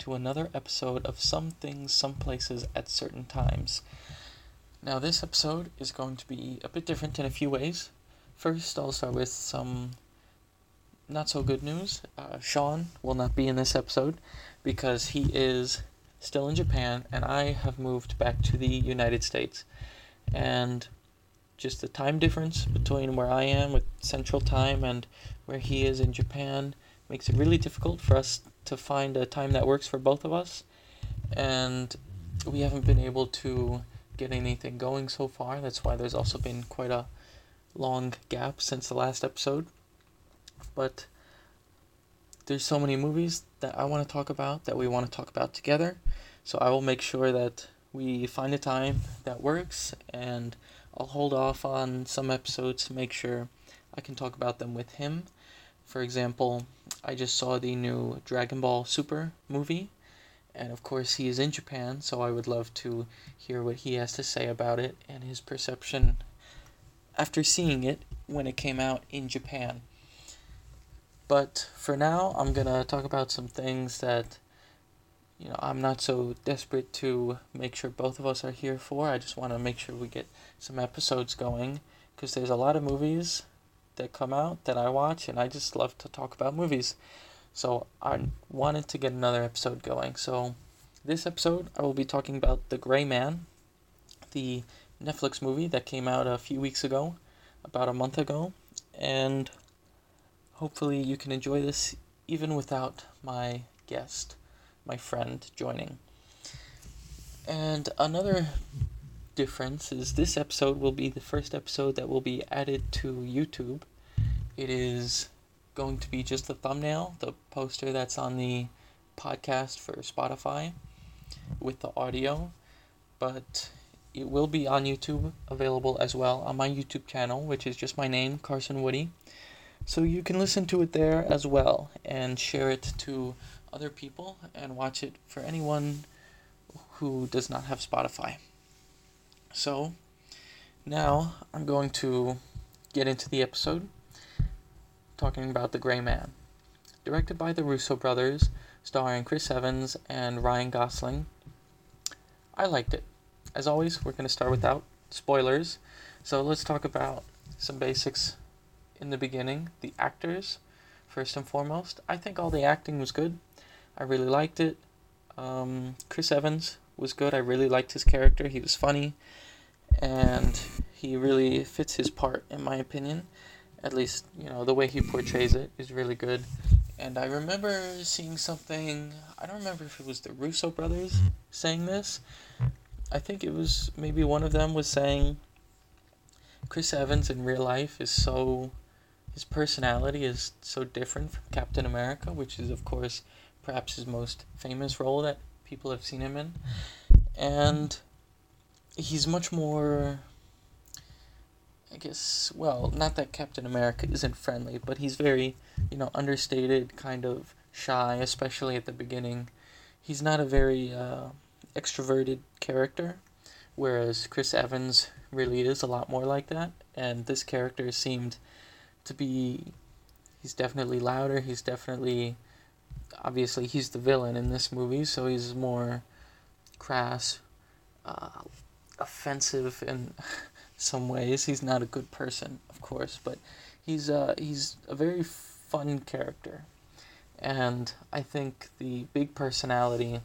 to another episode of Some Things, Some Places at Certain Times. Now, this episode is going to be a bit different in a few ways. First, I'll start with some not so good news. Uh, Sean will not be in this episode because he is still in Japan and I have moved back to the United States. And just the time difference between where I am with Central Time and where he is in Japan makes it really difficult for us to find a time that works for both of us. And we haven't been able to get anything going so far. That's why there's also been quite a long gap since the last episode. But there's so many movies that I want to talk about that we want to talk about together. So I will make sure that we find a time that works and I'll hold off on some episodes to make sure I can talk about them with him. For example, I just saw the new Dragon Ball Super movie, and of course, he is in Japan, so I would love to hear what he has to say about it and his perception after seeing it when it came out in Japan. But for now, I'm gonna talk about some things that you know I'm not so desperate to make sure both of us are here for. I just want to make sure we get some episodes going because there's a lot of movies that come out that I watch, and I just love to talk about movies. So I wanted to get another episode going. So this episode, I will be talking about The Gray Man, the Netflix movie that came out a few weeks ago, about a month ago, and hopefully you can enjoy this even without my guest, my friend, joining. And another difference is this episode will be the first episode that will be added to YouTube. It is going to be just the thumbnail, the poster that's on the podcast for Spotify with the audio, but it will be on YouTube available as well on my YouTube channel, which is just my name, Carson Woody. So you can listen to it there as well and share it to other people and watch it for anyone who does not have Spotify. So now I'm going to get into the episode talking about The Gray Man. Directed by the Russo brothers, starring Chris Evans and Ryan Gosling. I liked it. As always, we're going to start without spoilers. So let's talk about some basics in the beginning. The actors, first and foremost. I think all the acting was good. I really liked it. Um, Chris Evans was good. I really liked his character. He was funny, and he really fits his part, in my opinion. At least, you know, the way he portrays it is really good. And I remember seeing something. I don't remember if it was the Russo brothers mm-hmm. saying this. I think it was maybe one of them was saying Chris Evans in real life is so his personality is so different from Captain America, which is of course perhaps his most famous role that people have seen him in. Mm-hmm. And he's much more I guess well, not that Captain America isn't friendly, but he's very, you know, understated, kind of shy, especially at the beginning. He's not a very uh, extroverted character, whereas Chris Evans really is a lot more like that. And this character seemed to be, he's definitely louder. He's definitely, obviously, he's the villain in this movie, so he's more crass, uh, offensive, and some ways. He's not a good person, of course, but he's uh, he's a very fun character, and I think the big personality.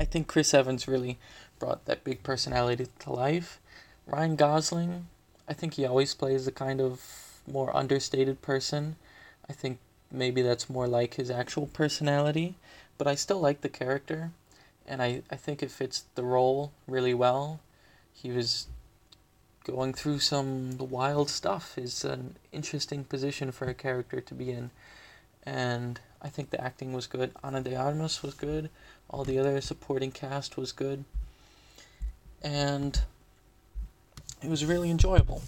I think Chris Evans really brought that big personality to life. Ryan Gosling, I think he always plays the kind of more understated person. I think maybe that's more like his actual personality, but I still like the character, and I, I think it fits the role really well. He was going through some wild stuff is an interesting position for a character to be in. And I think the acting was good. Ana de Armas was good. All the other supporting cast was good. And it was really enjoyable.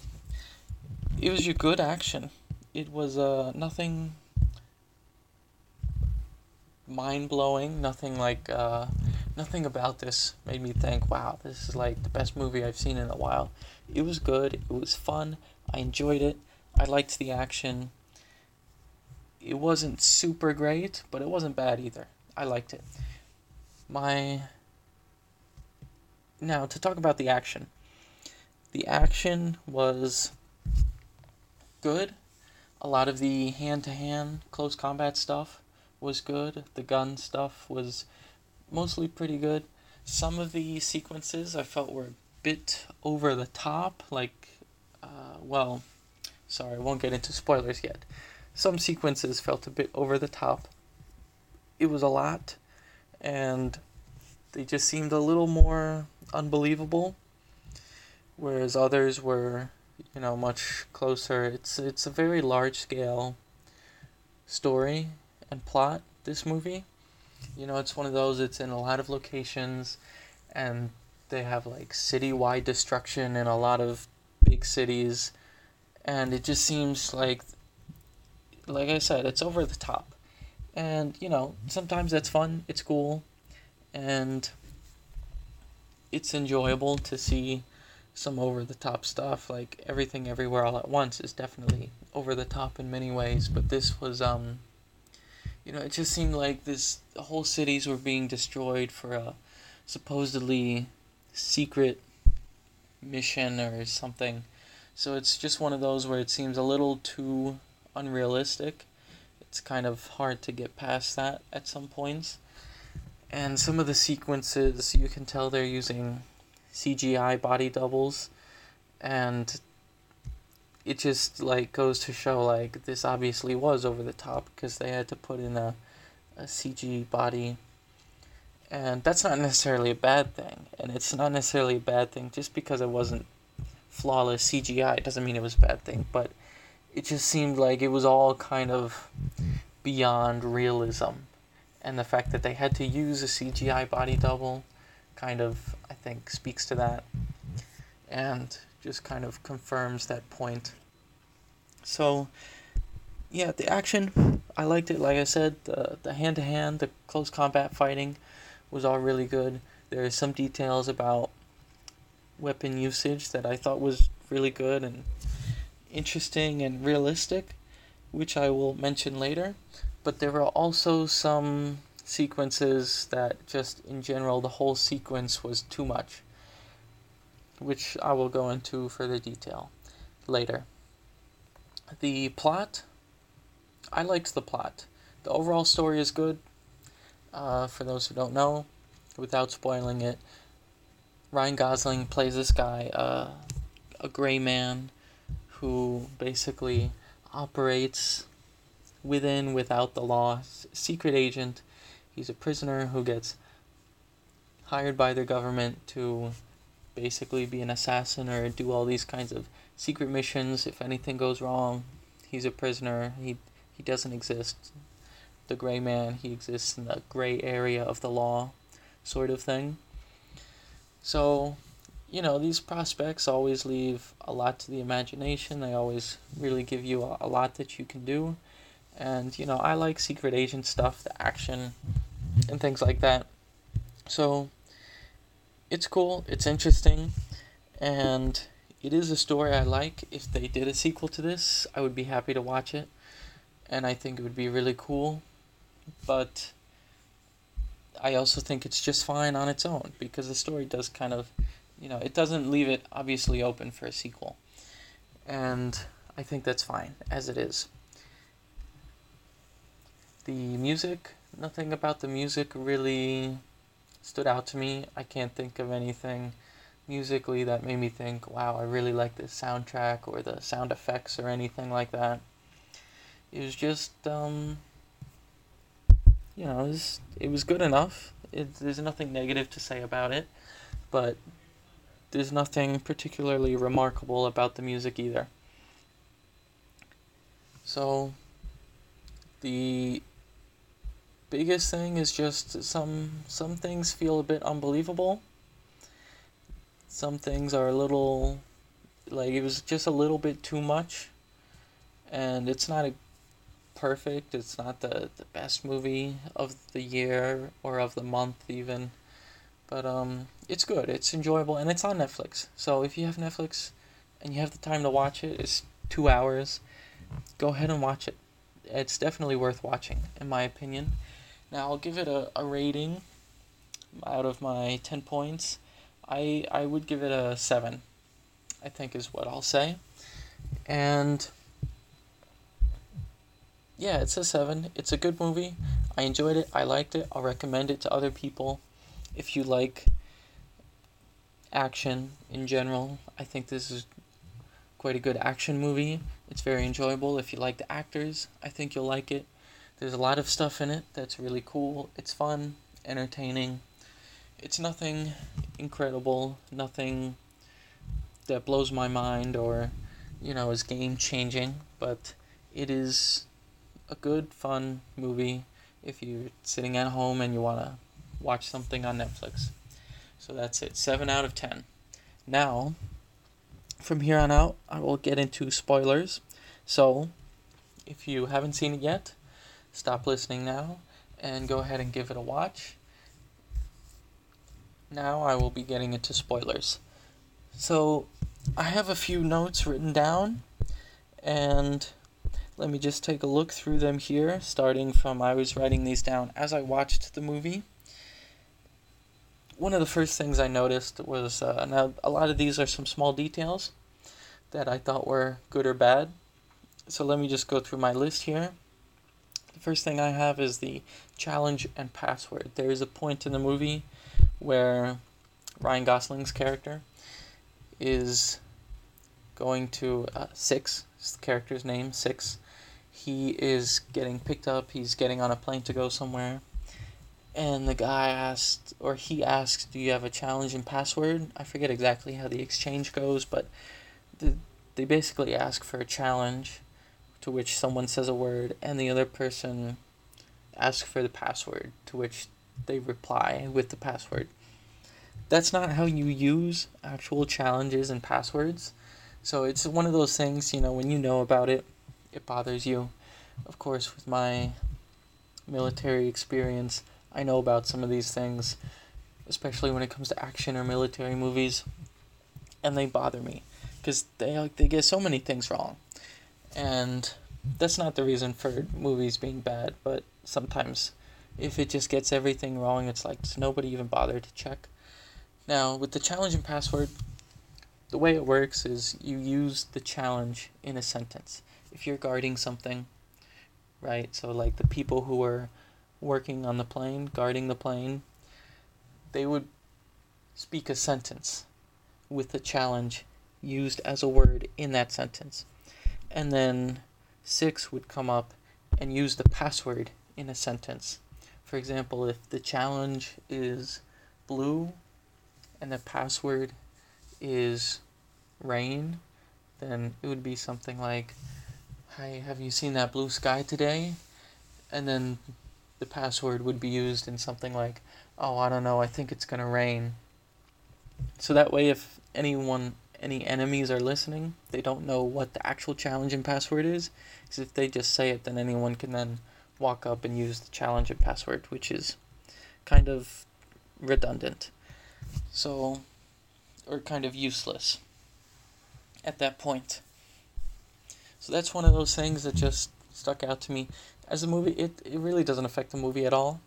It was your good action. It was uh, nothing mind blowing, nothing like uh, nothing about this made me think, wow, this is like the best movie I've seen in a while. It was good, it was fun, I enjoyed it, I liked the action. It wasn't super great, but it wasn't bad either. I liked it. My now to talk about the action. The action was good. A lot of the hand to hand close combat stuff was good. The gun stuff was mostly pretty good. Some of the sequences I felt were a bit over the top, like, uh, well, sorry, I won't get into spoilers yet. Some sequences felt a bit over the top. It was a lot, and they just seemed a little more unbelievable, whereas others were, you know, much closer. It's it's a very large scale story and plot. This movie, you know, it's one of those. It's in a lot of locations, and they have like citywide destruction in a lot of big cities, and it just seems like, like I said, it's over the top, and you know, sometimes that's fun. It's cool, and it's enjoyable to see some over the top stuff like everything everywhere all at once is definitely over the top in many ways but this was um you know it just seemed like this whole cities were being destroyed for a supposedly secret mission or something. So it's just one of those where it seems a little too unrealistic. It's kind of hard to get past that at some points. And some of the sequences you can tell they're using CGI body doubles. And it just like goes to show like this obviously was over the top because they had to put in a, a CG body. And that's not necessarily a bad thing. And it's not necessarily a bad thing just because it wasn't flawless CGI it doesn't mean it was a bad thing but it just seemed like it was all kind of beyond realism. And the fact that they had to use a CGI body double kind of I think speaks to that. And just kind of confirms that point. So yeah, the action I liked it like I said, the the hand to hand, the close combat fighting was all really good. There are some details about weapon usage that I thought was really good and interesting and realistic, which I will mention later but there were also some sequences that just in general the whole sequence was too much which I will go into further detail later. The plot, I liked the plot. The overall story is good. Uh, for those who don't know, without spoiling it, Ryan Gosling plays this guy, uh, a gray man, who basically operates within, without the law, secret agent. He's a prisoner who gets hired by the government to basically be an assassin or do all these kinds of secret missions. If anything goes wrong, he's a prisoner. He he doesn't exist. The gray man, he exists in the gray area of the law, sort of thing. So, you know, these prospects always leave a lot to the imagination. They always really give you a, a lot that you can do. And, you know, I like secret agent stuff, the action, and things like that. So, it's cool, it's interesting, and it is a story I like. If they did a sequel to this, I would be happy to watch it, and I think it would be really cool. But I also think it's just fine on its own because the story does kind of, you know, it doesn't leave it obviously open for a sequel. And I think that's fine as it is. The music, nothing about the music really stood out to me. I can't think of anything musically that made me think, wow, I really like this soundtrack or the sound effects or anything like that. It was just, um, you know, it was, it was good enough. It, there's nothing negative to say about it, but there's nothing particularly remarkable about the music either. So, the biggest thing is just some some things feel a bit unbelievable. Some things are a little like it was just a little bit too much. And it's not a perfect, it's not the, the best movie of the year or of the month even. But um it's good, it's enjoyable and it's on Netflix. So if you have Netflix and you have the time to watch it, it's two hours. Go ahead and watch it. It's definitely worth watching, in my opinion Now I'll give it a, a rating out of my 10 points. I I would give it a 7. I think is what I'll say. And yeah, it's a 7. It's a good movie. I enjoyed it. I liked it. I'll recommend it to other people. If you like action in general, I think this is quite a good action movie. It's very enjoyable. If you like the actors, I think you'll like it. There's a lot of stuff in it that's really cool. It's fun, entertaining. It's nothing incredible, nothing that blows my mind or, you know, is game changing, but it is a good, fun movie if you're sitting at home and you want to watch something on Netflix. So that's it. 7 out of 10. Now, from here on out, I will get into spoilers. So, if you haven't seen it yet, stop listening now and go ahead and give it a watch. Now I will be getting into spoilers. So, I have a few notes written down, and let me just take a look through them here, starting from I was writing these down as I watched the movie. One of the first things I noticed was uh, now a lot of these are some small details that I thought were good or bad. So let me just go through my list here. The first thing I have is the challenge and password. There is a point in the movie where Ryan Gosling's character is going to uh, Six, is the character's name, Six, he is getting picked up, he's getting on a plane to go somewhere. And the guy asked, or he asked, Do you have a challenge and password? I forget exactly how the exchange goes, but the, they basically ask for a challenge to which someone says a word, and the other person asks for the password, to which they reply with the password. That's not how you use actual challenges and passwords. So it's one of those things, you know, when you know about it, it bothers you. Of course, with my military experience, I know about some of these things, especially when it comes to action or military movies, and they bother me because they they get so many things wrong, and that's not the reason for movies being bad. But sometimes, if it just gets everything wrong, it's like nobody even bother to check. Now with the challenge and password, the way it works is you use the challenge in a sentence if you're guarding something, right? So like the people who were working on the plane, guarding the plane, they would speak a sentence with the challenge used as a word in that sentence. And then six would come up and use the password in a sentence. For example, if the challenge is blue and the password is rain, then it would be something like Hi, have you seen that blue sky today? And then the password would be used in something like, oh, I don't know, I think it's going to rain. So that way, if anyone, any enemies are listening, they don't know what the actual challenge and password is. Because if they just say it, then anyone can then walk up and use the challenge and password, which is kind of redundant. So, or kind of useless at that point. So that's one of those things that just stuck out to me. As a movie, it, it really doesn't affect the movie at all,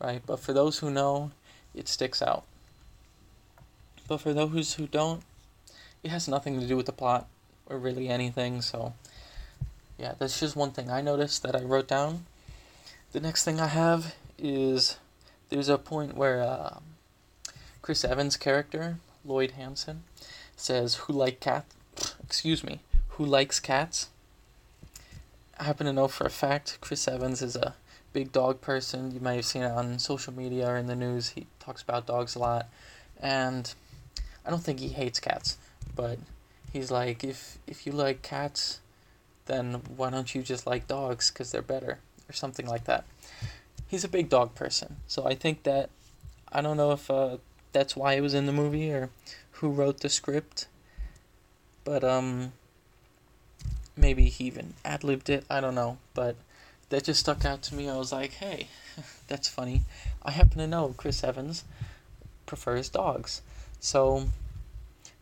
right? But for those who know, it sticks out. But for those who don't, it has nothing to do with the plot or really anything, so yeah, that's just one thing I noticed that I wrote down. The next thing I have is there's a point where uh, Chris Evans' character, Lloyd Hansen, says, Who like cat? Excuse me, who likes cats? I happen to know for a fact Chris Evans is a big dog person. You might have seen it on social media or in the news. He talks about dogs a lot. And I don't think he hates cats, but he's like, if, if you like cats, then why don't you just like dogs because they're better or something like that. He's a big dog person. So I think that, I don't know if uh, that's why it was in the movie or who wrote the script, but um, maybe he even ad libbed it. I don't know, but that just stuck out to me. I was like, hey, that's funny. I happen to know Chris Evans prefers dogs, so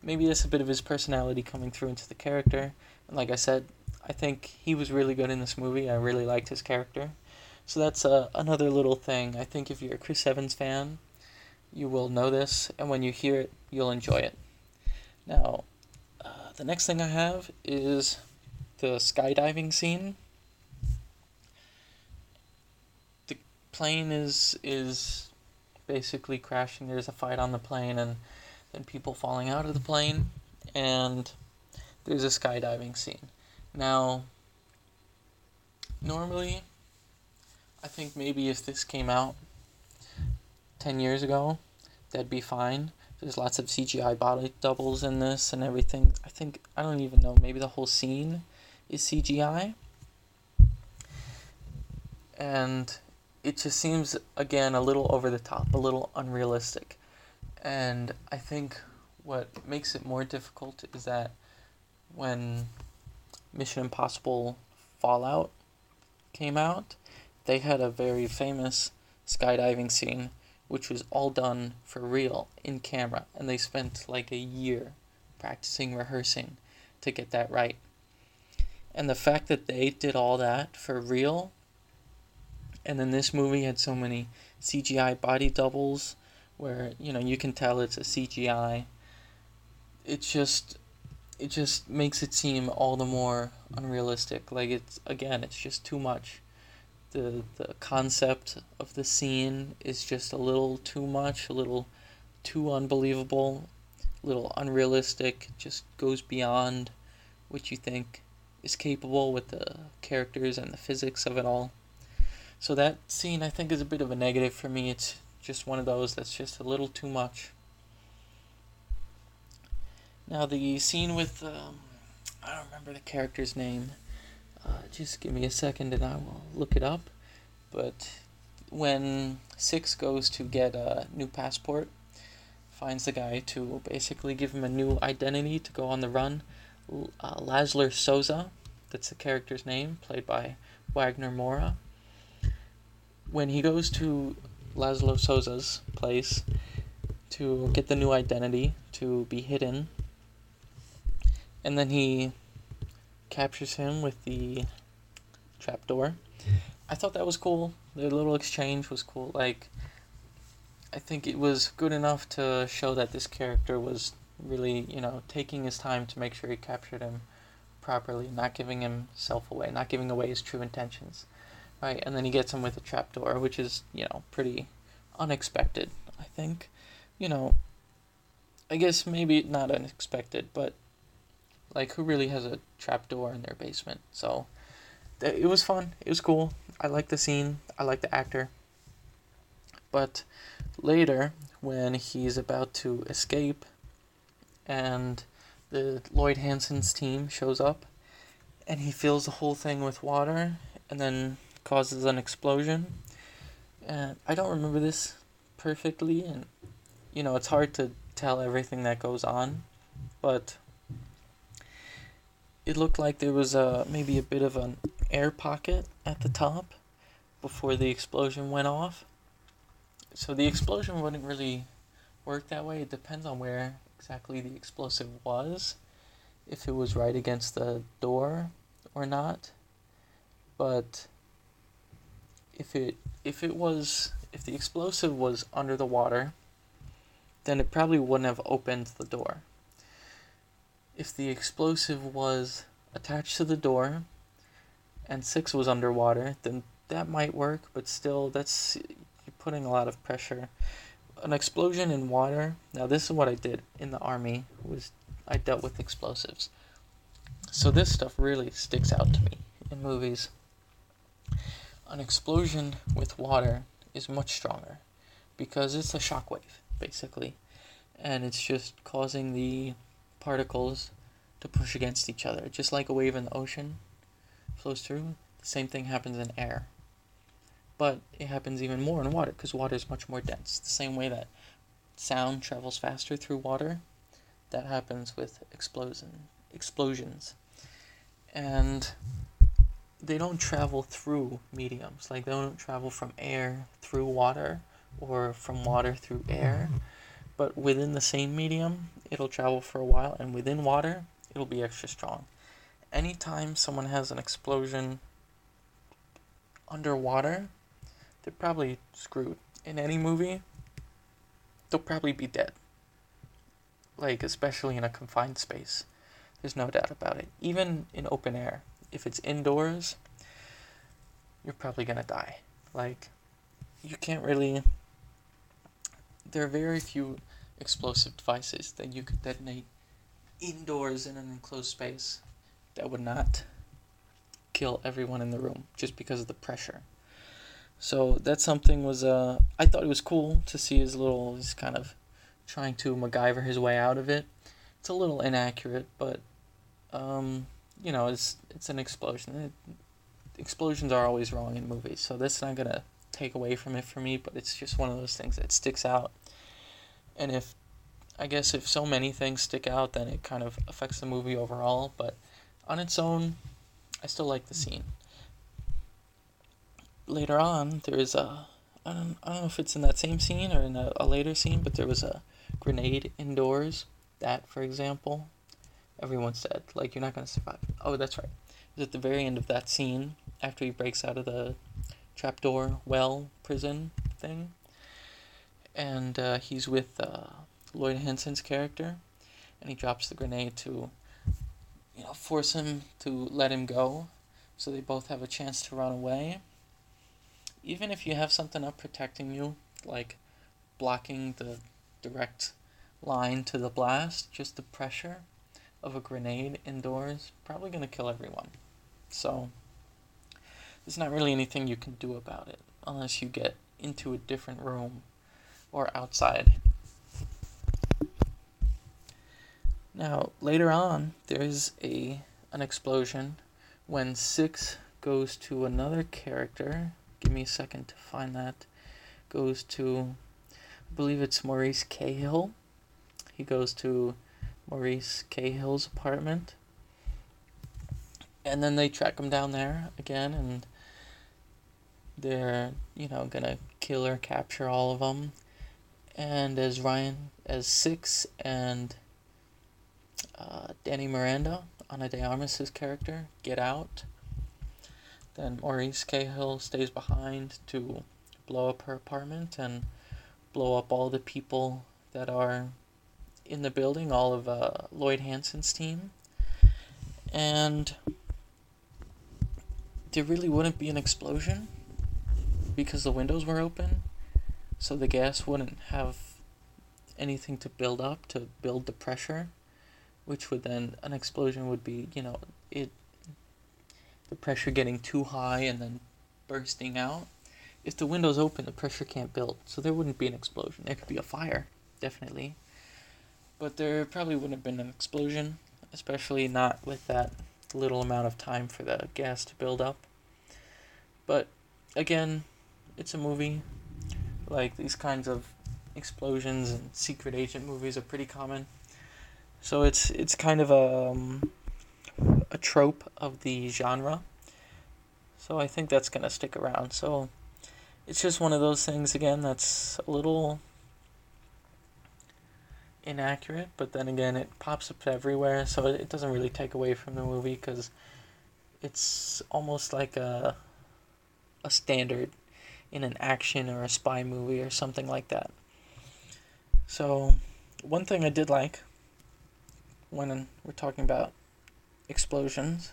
maybe that's a bit of his personality coming through into the character. And like I said, I think he was really good in this movie. I really liked his character. So that's uh, another little thing. I think if you're a Chris Evans fan, you will know this, and when you hear it, you'll enjoy it. Now, uh, the next thing I have is the skydiving scene. The plane is is basically crashing. There's a fight on the plane, and then people falling out of the plane, and there's a skydiving scene. Now, normally, I think maybe if this came out 10 years ago, that'd be fine. There's lots of CGI body doubles in this and everything. I think, I don't even know, maybe the whole scene is CGI. And it just seems, again, a little over the top, a little unrealistic. And I think what makes it more difficult is that when Mission Impossible Fallout came out, they had a very famous skydiving scene which was all done for real in camera and they spent like a year practicing rehearsing to get that right. And the fact that they did all that for real and then this movie had so many CGI body doubles where you know you can tell it's a CGI it just it just makes it seem all the more unrealistic. Like it's again, it's just too much. The the concept of the scene is just a little too much, a little too unbelievable, a little unrealistic, just goes beyond what you think is capable with the characters and the physics of it all. So that scene I think is a bit of a negative for me. It's just one of those that's just a little too much. Now the scene with um, I don't remember the character's name. Uh, just give me a second and I will look it up. But when Six goes to get a new passport, finds the guy to basically give him a new identity to go on the run. Uh, Laszlo Sosa, that's the character's name, played by Wagner Moura. When he goes to Laszlo Sosa's place to get the new identity to be hidden and then he captures him with the trapdoor. I thought that was cool. Their little exchange was cool. Like, I think it was good enough to show that this character was really, you know, taking his time to make sure he captured him properly, not giving himself away, not giving away his true intentions. Right? And then he gets him with a trapdoor, which is, you know, pretty unexpected, I think. You know, I guess maybe not unexpected, but like, who really has a trapdoor in their basement? So, it was fun. It was cool. I like the scene. I like the actor. But later, when he's about to escape, and the Lloyd Hansen's team shows up, and he fills the whole thing with water, and then causes an explosion. And I don't remember this perfectly, and you know, it's hard to tell everything that goes on, but it looked like there was a maybe a bit of an air pocket at the top before the explosion went off. So the explosion wouldn't really work that way. It depends on where exactly the explosive was, if it was right against the door or not. But if it if it was if the explosive was under the water, then it probably wouldn't have opened the door if the explosive was attached to the door and six was underwater, then that might work, but still, that's you're putting a lot of pressure. An explosion in water. Now, this is what I did in the army. Was I dealt with explosives. So this stuff really sticks out to me in movies. An explosion with water is much stronger because it's a shockwave, basically, and it's just causing the particles to push against each other. Just like a wave in the ocean flows through, the same thing happens in air. But it happens even more in water because water is much more dense. The same way that sound travels faster through water, that happens with explosion explosions. And they don't travel through mediums. Like they don't travel from air through water or from water through air. But within the same medium, it'll travel for a while, and within water, it'll be extra strong. Anytime someone has an explosion underwater, they're probably screwed. In any movie, they'll probably be dead. Like, especially in a confined space. There's no doubt about it. Even in open air, if it's indoors, you're probably gonna die. Like, you can't really. There are very few explosive devices that you could detonate indoors in an enclosed space that would not kill everyone in the room just because of the pressure. So that something was uh I thought it was cool to see his little he's kind of trying to MacGyver his way out of it. It's a little inaccurate, but um, you know, it's it's an explosion. It, explosions are always wrong in movies, so that's not gonna take away from it for me. But it's just one of those things that sticks out. And if I guess if so many things stick out, then it kind of affects the movie overall. But on its own, I still like the scene. Later on, there is a I don't I don't know if it's in that same scene or in a, a later scene, but there was a grenade indoors. That, for example, everyone said like you're not gonna survive. Oh, that's right. At the very end of that scene after he breaks out of the trapdoor well prison thing, and uh, he's with uh, Lloyd Hansen's character, and he drops the grenade to, you know, force him to let him go, so they both have a chance to run away. Even if you have something up protecting you, like blocking the direct line to the blast, just the pressure of a grenade indoors probably going to kill everyone. So there's not really anything you can do about it unless you get into a different room or outside. Now, later on, there's a an explosion when 6 goes to another character. Give me a second to find that. Goes to I believe it's Maurice Cahill. He goes to Maurice Cahill's apartment. And then they track him down there again, and they're, you know, gonna kill or capture all of them. And as Ryan, as Six and uh, Dani Miranda, Ana de Armas' character, get out, then Maurice Cahill stays behind to blow up her apartment and blow up all the people that are in the building, all of uh, Lloyd Hansen's team, and there really wouldn't be an explosion because the windows were open, so the gas wouldn't have anything to build up to build the pressure, which would then an explosion would be you know it the pressure getting too high and then bursting out. If the windows open, the pressure can't build, so there wouldn't be an explosion. There could be a fire, definitely but there probably wouldn't have been an explosion, especially not with that little amount of time for the gas to build up. But again, it's a movie. Like these kinds of explosions and secret agent movies are pretty common. So it's it's kind of a um, a trope of the genre. So I think that's gonna stick around. So it's just one of those things again that's a little inaccurate, but then again, it pops up everywhere, so it doesn't really take away from the movie because it's almost like a a standard in an action or a spy movie or something like that. So, one thing I did like when we're talking about explosions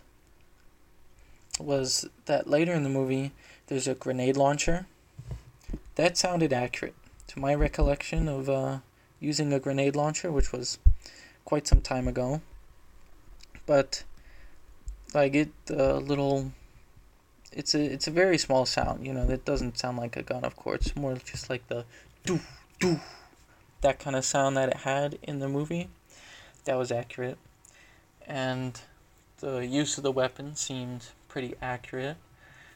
was that later in the movie there's a grenade launcher. That sounded accurate to my recollection of uh, using a grenade launcher, which was quite some time ago. But like it, uh, little. It's a it's a very small sound. You know, it doesn't sound like a gun, of course. More just like the doo doo, that kind of sound that it had in the movie. That was accurate, and the use of the weapon seemed pretty accurate.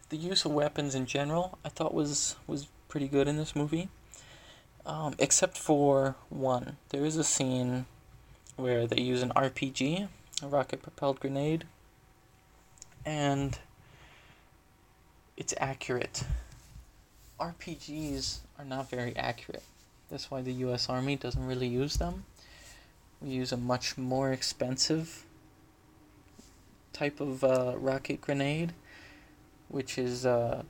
The use of weapons in general, I thought was was pretty good in this movie. Um, except for one. There is a scene where they use an RPG, a rocket propelled grenade, and it's accurate. RPGs are not very accurate. That's why the US Army doesn't really use them. We use a much more expensive type of uh, rocket grenade, which is uh,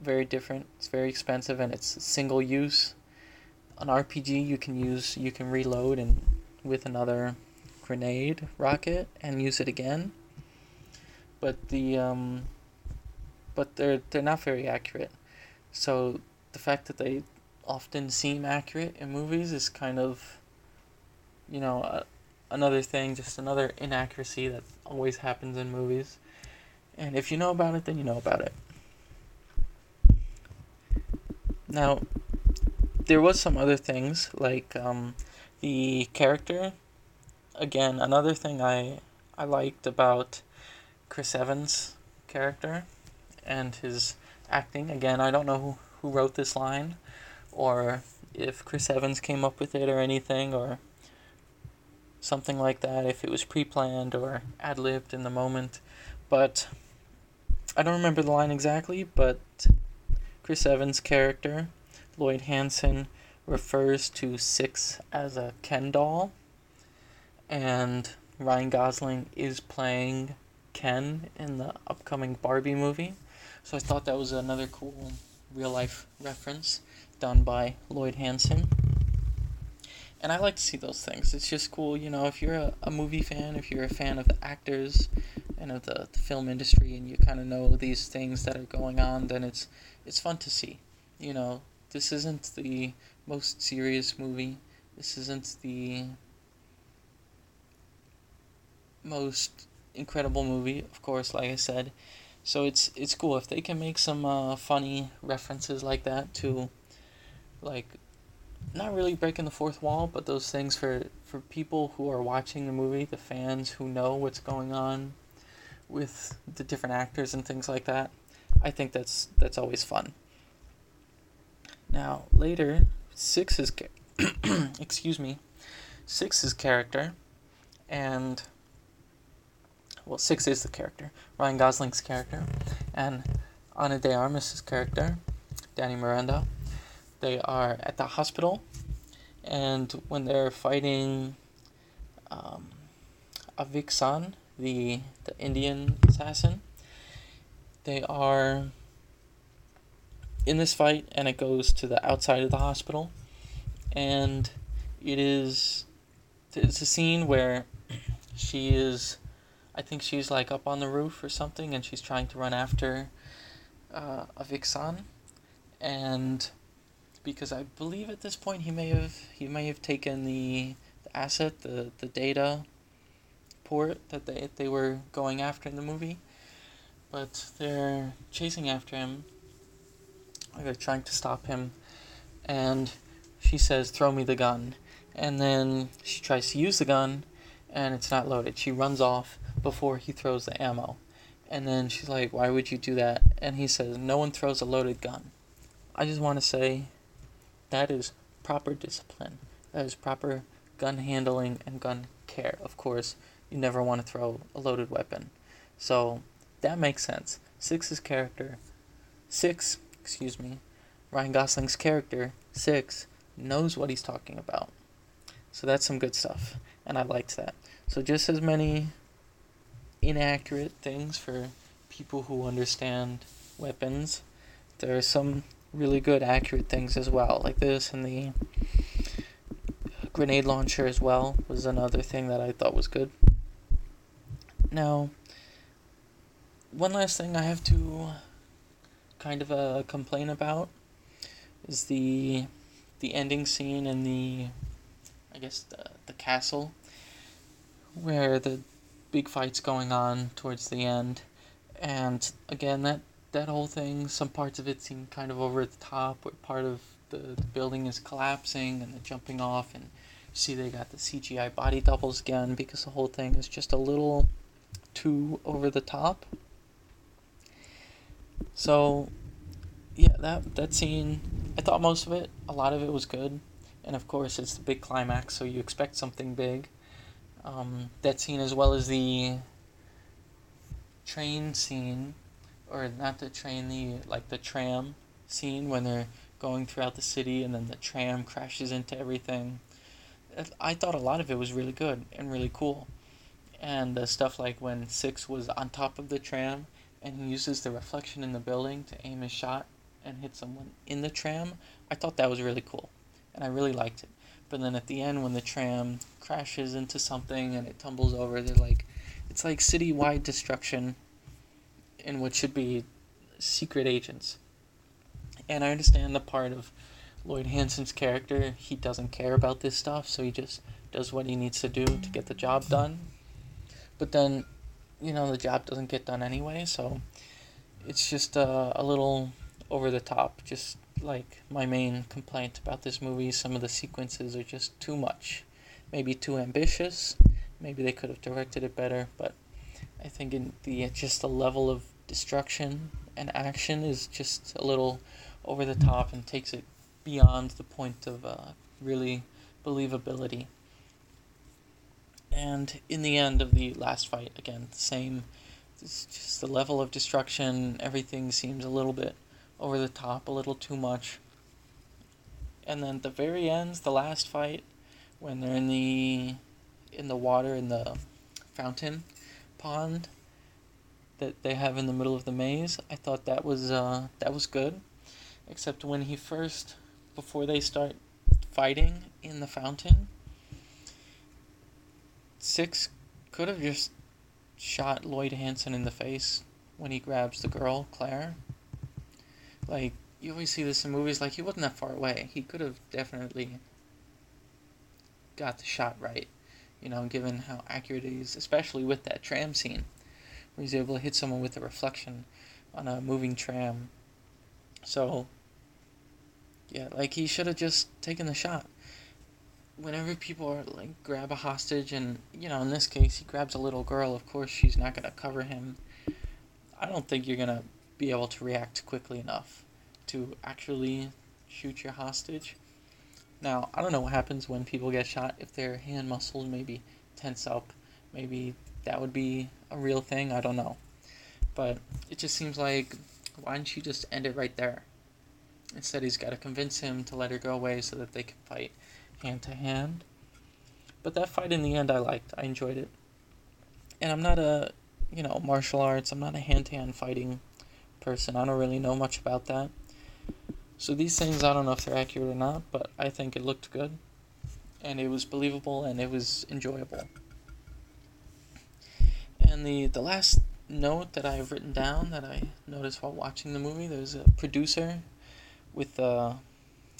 very different. It's very expensive and it's single use. An RPG you can use you can reload and with another grenade rocket and use it again. But the um, but they're they're not very accurate. So the fact that they often seem accurate in movies is kind of you know uh, another thing, just another inaccuracy that always happens in movies. And if you know about it, then you know about it. Now, there was some other things like um, the character. Again, another thing I I liked about Chris Evans' character and his acting. Again, I don't know who, who wrote this line, or if Chris Evans came up with it or anything, or something like that, if it was pre planned or ad libbed in the moment. But I don't remember the line exactly, but Chris Evans' character, Lloyd Hansen, refers to Six as a Ken doll, and Ryan Gosling is playing Ken in the upcoming Barbie movie. So I thought that was another cool real life reference done by Lloyd Hansen. And I like to see those things. It's just cool, you know, if you're a, a movie fan, if you're a fan of the actors and of the, the film industry and you kind of know these things that are going on, then it's it's fun to see. You know, this isn't the most serious movie. This isn't the most incredible movie, of course, like I said. So it's it's cool if they can make some uh, funny references like that to like not really breaking the fourth wall, but those things for for people who are watching the movie, the fans who know what's going on with the different actors and things like that. I think that's that's always fun. Now later, Six's excuse me, Six's character, and well, Six is the character, Ryan Gosling's character, and Ana de Armas's character, Dani Miranda. They are at the hospital, and when they're fighting um, Avik San, the the Indian assassin, they are in this fight, and it goes to the outside of the hospital, and it is it's a scene where she is I think she's like up on the roof or something, and she's trying to run after uh, San, and because I believe at this point he may have he may have taken the, the asset the the data port that they they were going after in the movie, but they're chasing after him. They're trying to stop him, and she says, "Throw me the gun," and then she tries to use the gun, and it's not loaded. She runs off before he throws the ammo. And then she's like, Why would you do that? And he says, No one throws a loaded gun. I just want to say that is proper discipline. That is proper gun handling and gun care. Of course, you never want to throw a loaded weapon. So that makes sense. Six's character, Six, excuse me, Ryan Gosling's character, Six, knows what he's talking about. So that's some good stuff. And I liked that. So just as many inaccurate things for people who understand weapons, there are some really good accurate things as well like this and the grenade launcher as well was another thing that I thought was good now one last thing I have to kind of a complain about is the the ending scene in the I guess the the castle where the big fight's going on towards the end and again that that whole thing, some parts of it seem kind of over the top, where part of the, the building is collapsing and the jumping off, and see they got the CGI body doubles again because the whole thing is just a little too over the top. So, yeah, that that scene, I thought most of it, a lot of it was good, and of course it's the big climax, so you expect something big. Um, that scene, as well as the train scene or not the train, the like the tram scene when they're going throughout the city and then the tram crashes into everything. I thought a lot of it was really good and really cool. And the stuff like when Six was on top of the tram and he uses the reflection in the building to aim his shot and hit someone in the tram, I thought that was really cool, and I really liked it. But then at the end, when the tram crashes into something and it tumbles over, they're like, it's like city-wide destruction in what should be secret agents. And I understand the part of Lloyd Hansen's character, he doesn't care about this stuff, so he just does what he needs to do to get the job done. But then, you know, the job doesn't get done anyway, so it's just uh, a little over the top. Just like my main complaint about this movie, some of the sequences are just too much. Maybe too ambitious. Maybe they could have directed it better, but I think in the just the level of destruction and action is just a little over the top and takes it beyond the point of uh, really believability. And in the end of the last fight, again, the same. It's just the level of destruction, everything seems a little bit over the top, a little too much. And then the very end, the last fight, when they're in the in the water in the fountain pond that they have in the middle of the maze, I thought that was uh, that was good. Except when he first before they start fighting in the fountain, Six could have just shot Lloyd Hansen in the face when he grabs the girl, Claire. Like, you always see this in movies, like, he wasn't that far away. He could have definitely got the shot right, you know, given how accurate he is, especially with that tram scene, where he's able to hit someone with a reflection on a moving tram. So, yeah, like, he should have just taken the shot whenever people are like grab a hostage and you know in this case he grabs a little girl of course she's not going to cover him. I don't think you're going to be able to react quickly enough to actually shoot your hostage. Now i don't know what happens when people get shot. If their hand muscles maybe tense up maybe that would be a real thing. I don't know. But it just seems like why don't you just end it right there? Instead he's got to convince him to let her go away so that they can fight hand to hand. But that fight in the end I liked. I enjoyed it. And I'm not a, you know, martial arts, I'm not a hand to hand fighting person. I don't really know much about that. So these things, I don't know if they're accurate or not, but I think it looked good. And it was believable and it was enjoyable. And the, the last note that I've written down that I noticed while watching the movie, there's a producer with a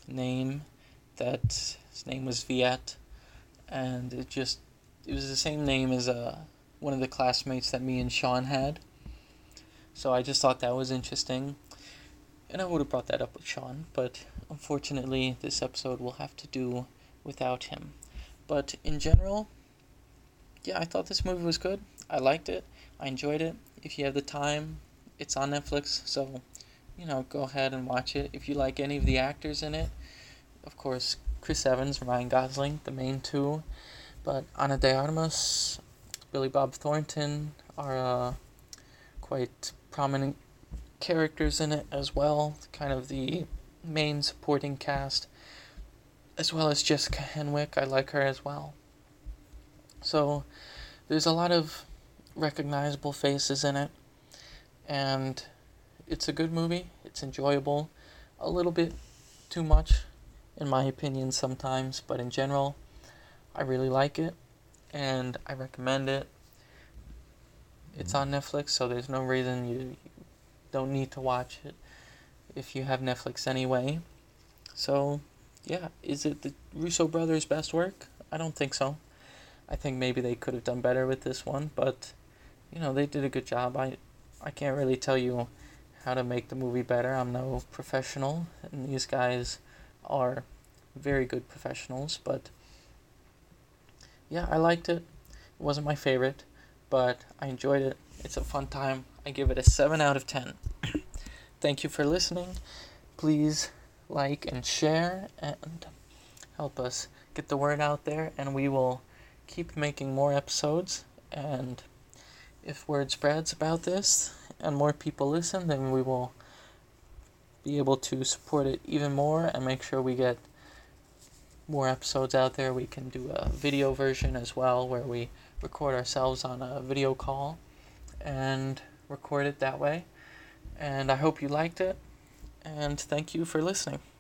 name that his name was Viet, and it just it was the same name as uh, one of the classmates that me and Sean had. So I just thought that was interesting, and I would have brought that up with Sean, but unfortunately, this episode will have to do without him. But in general, yeah, I thought this movie was good. I liked it. I enjoyed it. If you have the time, it's on Netflix, so you know, go ahead and watch it. If you like any of the actors in it, of course, Chris Evans, Ryan Gosling, the main two. But Ana de Armas, Billy Bob Thornton are uh, quite prominent characters in it as well. Kind of the main supporting cast, as well as Jessica Henwick. I like her as well. So there's a lot of recognizable faces in it, and it's a good movie. It's enjoyable. A little bit too much in my opinion, sometimes, but in general, I really like it and I recommend it. It's on Netflix, so there's no reason you, you don't need to watch it if you have Netflix anyway. So, yeah, is it the Russo brothers' best work? I don't think so. I think maybe they could have done better with this one, but you know, they did a good job. I I can't really tell you how to make the movie better. I'm no professional, and these guys are very good professionals, but yeah, I liked it. It wasn't my favorite, but I enjoyed it. It's a fun time. I give it a 7 out of 10. Thank you for listening. Please like and share and help us get the word out there, and we will keep making more episodes. And if word spreads about this and more people listen, then we will be able to support it even more and make sure we get more episodes out there. We can do a video version as well where we record ourselves on a video call and record it that way. And I hope you liked it. and thank you for listening.